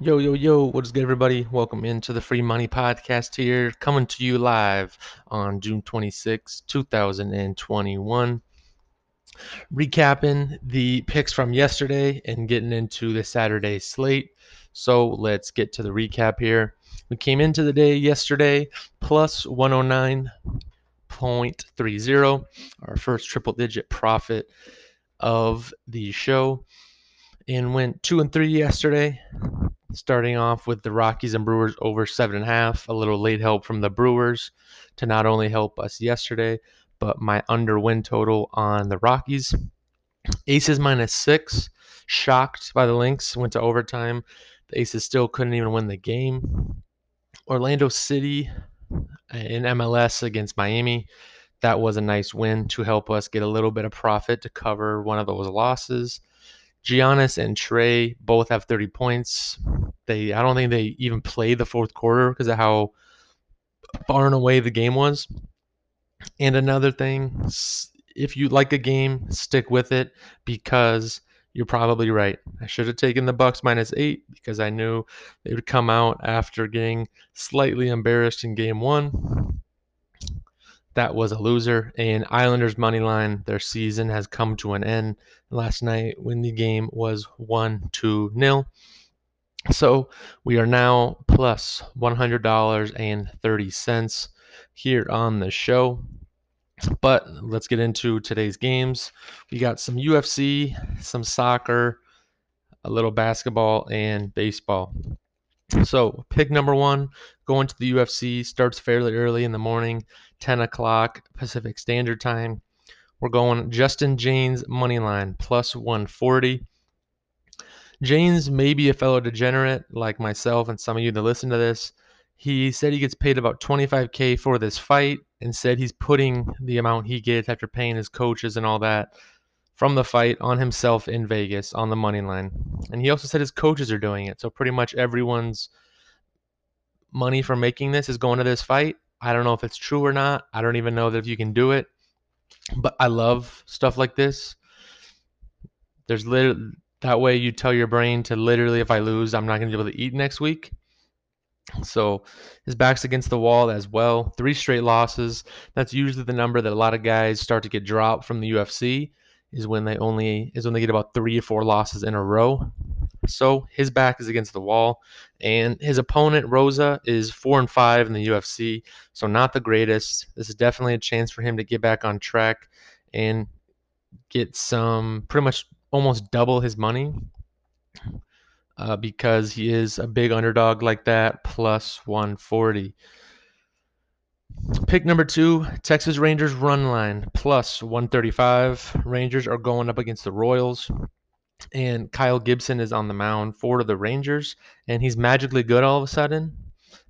Yo, yo, yo, what is good, everybody? Welcome into the Free Money Podcast here, coming to you live on June 26, 2021. Recapping the picks from yesterday and getting into the Saturday slate. So let's get to the recap here. We came into the day yesterday plus 109.30, our first triple digit profit of the show, and went two and three yesterday starting off with the Rockies and Brewers over seven and a half. A little late help from the Brewers to not only help us yesterday, but my under win total on the Rockies. Aces minus six. Shocked by the Lynx. Went to overtime. The Aces still couldn't even win the game. Orlando City uh, in MLS against Miami. That was a nice win to help us get a little bit of profit to cover one of those losses. Giannis and Trey both have 30 points. They I don't think they even played the fourth quarter because of how far and away the game was. And another thing, if you like a game, stick with it because you're probably right. I should have taken the Bucks minus 8 because I knew they would come out after getting slightly embarrassed in game 1 that was a loser. And Islanders money line, their season has come to an end last night when the game was 1 2 nil. So we are now plus $100.30 here on the show. But let's get into today's games. We got some UFC, some soccer, a little basketball, and baseball. So, pick number one, going to the UFC, starts fairly early in the morning, 10 o'clock Pacific Standard Time. We're going Justin Jaynes money line plus 140. Jaynes may be a fellow degenerate like myself and some of you that listen to this. He said he gets paid about 25k for this fight and said he's putting the amount he gets after paying his coaches and all that from the fight on himself in Vegas on the money line. And he also said his coaches are doing it. So pretty much everyone's money for making this is going to this fight. I don't know if it's true or not. I don't even know that if you can do it. But I love stuff like this. There's literally that way you tell your brain to literally if I lose, I'm not going to be able to eat next week. So his back's against the wall as well. Three straight losses. That's usually the number that a lot of guys start to get dropped from the UFC is when they only is when they get about three or four losses in a row. So his back is against the wall, and his opponent Rosa is four and five in the UFC, so not the greatest. This is definitely a chance for him to get back on track and get some pretty much almost double his money uh, because he is a big underdog like that, plus 140. Pick number two, Texas Rangers run line plus 135. Rangers are going up against the Royals, and Kyle Gibson is on the mound for the Rangers, and he's magically good all of a sudden.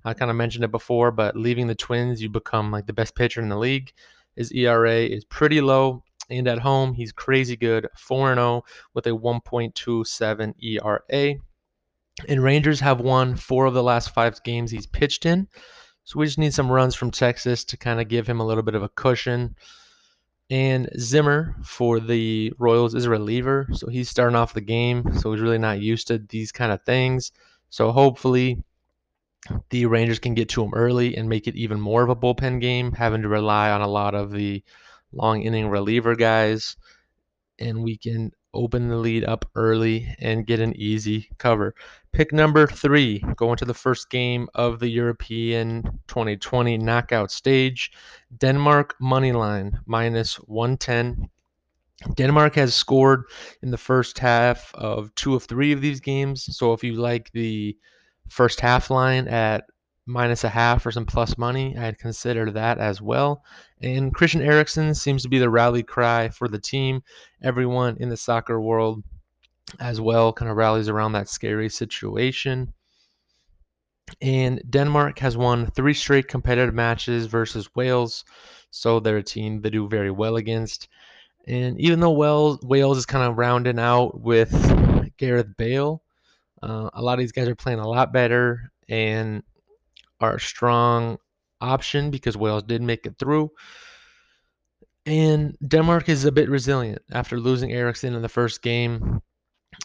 I kind of mentioned it before, but leaving the Twins, you become like the best pitcher in the league. His ERA is pretty low, and at home, he's crazy good, 4 0 with a 1.27 ERA. And Rangers have won four of the last five games he's pitched in. So we just need some runs from Texas to kind of give him a little bit of a cushion. And Zimmer for the Royals is a reliever, so he's starting off the game, so he's really not used to these kind of things. So hopefully the Rangers can get to him early and make it even more of a bullpen game, having to rely on a lot of the long inning reliever guys, and we can open the lead up early and get an easy cover. Pick number three, going to the first game of the European 2020 knockout stage. Denmark money line minus 110. Denmark has scored in the first half of two of three of these games. So if you like the first half line at minus a half or some plus money, I'd consider that as well. And Christian Eriksen seems to be the rally cry for the team. Everyone in the soccer world as well kind of rallies around that scary situation. And Denmark has won three straight competitive matches versus Wales, so they're a team they do very well against. And even though Wales, Wales is kind of rounding out with Gareth Bale, uh, a lot of these guys are playing a lot better and are a strong option because Wales did make it through. And Denmark is a bit resilient after losing Eriksen in the first game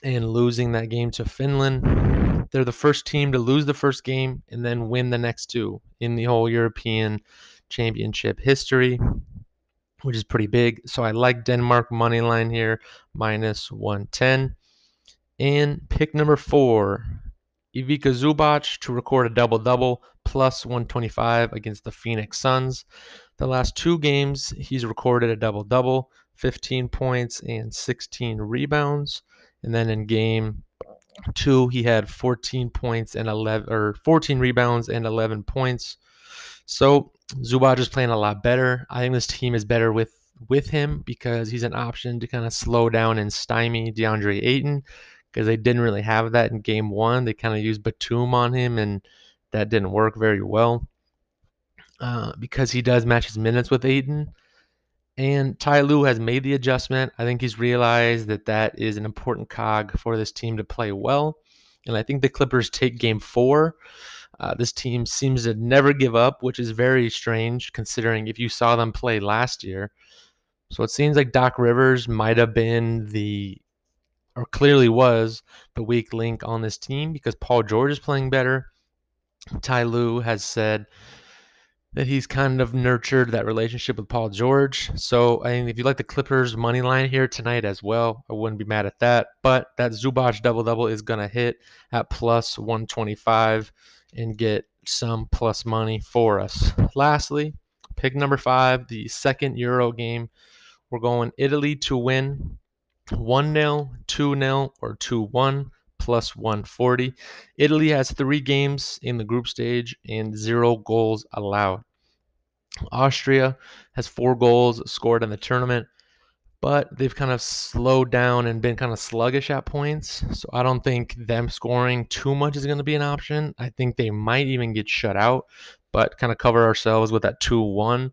and losing that game to Finland. They're the first team to lose the first game and then win the next two in the whole European Championship history, which is pretty big. So I like Denmark money line here, minus 110. And pick number four, Ivica Zubac to record a double double plus 125 against the Phoenix Suns. The last two games, he's recorded a double double, 15 points and 16 rebounds. And then in game two, he had 14 points and 11 or 14 rebounds and 11 points. So Zubac is playing a lot better. I think this team is better with with him because he's an option to kind of slow down and stymie DeAndre Ayton because they didn't really have that in game one. They kind of used Batum on him, and that didn't work very well uh, because he does match his minutes with Ayton. And Ty Lue has made the adjustment. I think he's realized that that is an important cog for this team to play well. And I think the Clippers take game four. Uh, this team seems to never give up, which is very strange considering if you saw them play last year. So it seems like Doc Rivers might have been the, or clearly was, the weak link on this team because Paul George is playing better. Ty Lue has said that he's kind of nurtured that relationship with Paul George. So I mean, if you like the Clippers money line here tonight as well, I wouldn't be mad at that. But that Zubac double double is gonna hit at plus 125 and get some plus money for us. Lastly, pick number five, the second Euro game. We're going Italy to win 1 0, 2 0, or 2 1 plus 140. Italy has three games in the group stage and zero goals allowed. Austria has four goals scored in the tournament, but they've kind of slowed down and been kind of sluggish at points. So I don't think them scoring too much is going to be an option. I think they might even get shut out, but kind of cover ourselves with that 2 1.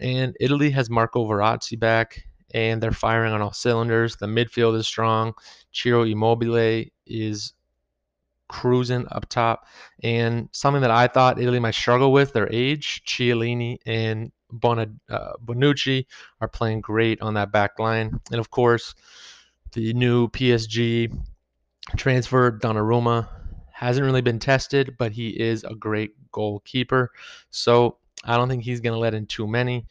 And Italy has Marco Verratti back and they're firing on all cylinders. The midfield is strong. Ciro Immobile is cruising up top. And something that I thought Italy might struggle with, their age, Chiellini and uh, Bonucci are playing great on that back line. And of course, the new PSG transfer, Donnarumma, hasn't really been tested, but he is a great goalkeeper. So I don't think he's going to let in too many.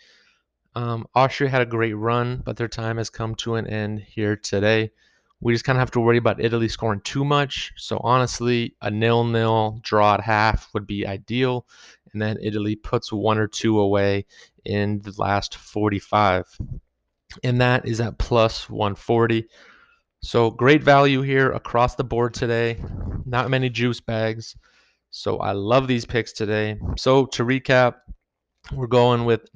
Um, Austria had a great run, but their time has come to an end here today. We just kind of have to worry about Italy scoring too much. So honestly, a nil-nil draw at half would be ideal, and then Italy puts one or two away in the last 45, and that is at plus 140. So great value here across the board today. Not many juice bags. So I love these picks today. So to recap, we're going with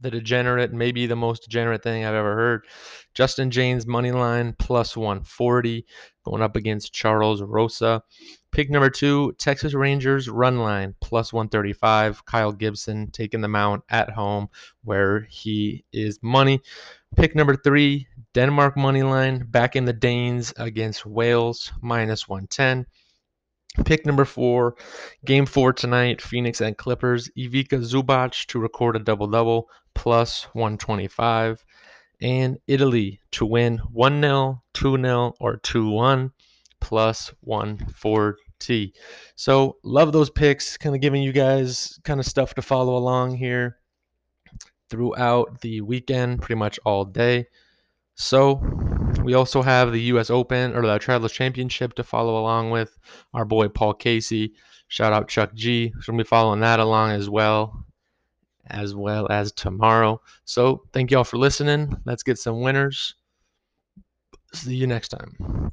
the degenerate, maybe the most degenerate thing I've ever heard. Justin Jaynes money line plus 140 going up against Charles Rosa. Pick number two, Texas Rangers run line plus 135. Kyle Gibson taking the mount at home where he is money. Pick number three, Denmark money line back in the Danes against Wales minus 110. Pick number four, game four tonight, Phoenix and Clippers. Ivica Zubac to record a double double plus 125. And Italy to win 1 0, 2 0, or 2 1 plus 140. So, love those picks, kind of giving you guys kind of stuff to follow along here throughout the weekend, pretty much all day. So, we also have the U.S. Open or the Travelers Championship to follow along with. Our boy Paul Casey. Shout out Chuck G. We'll be following that along as well, as well as tomorrow. So thank you all for listening. Let's get some winners. See you next time.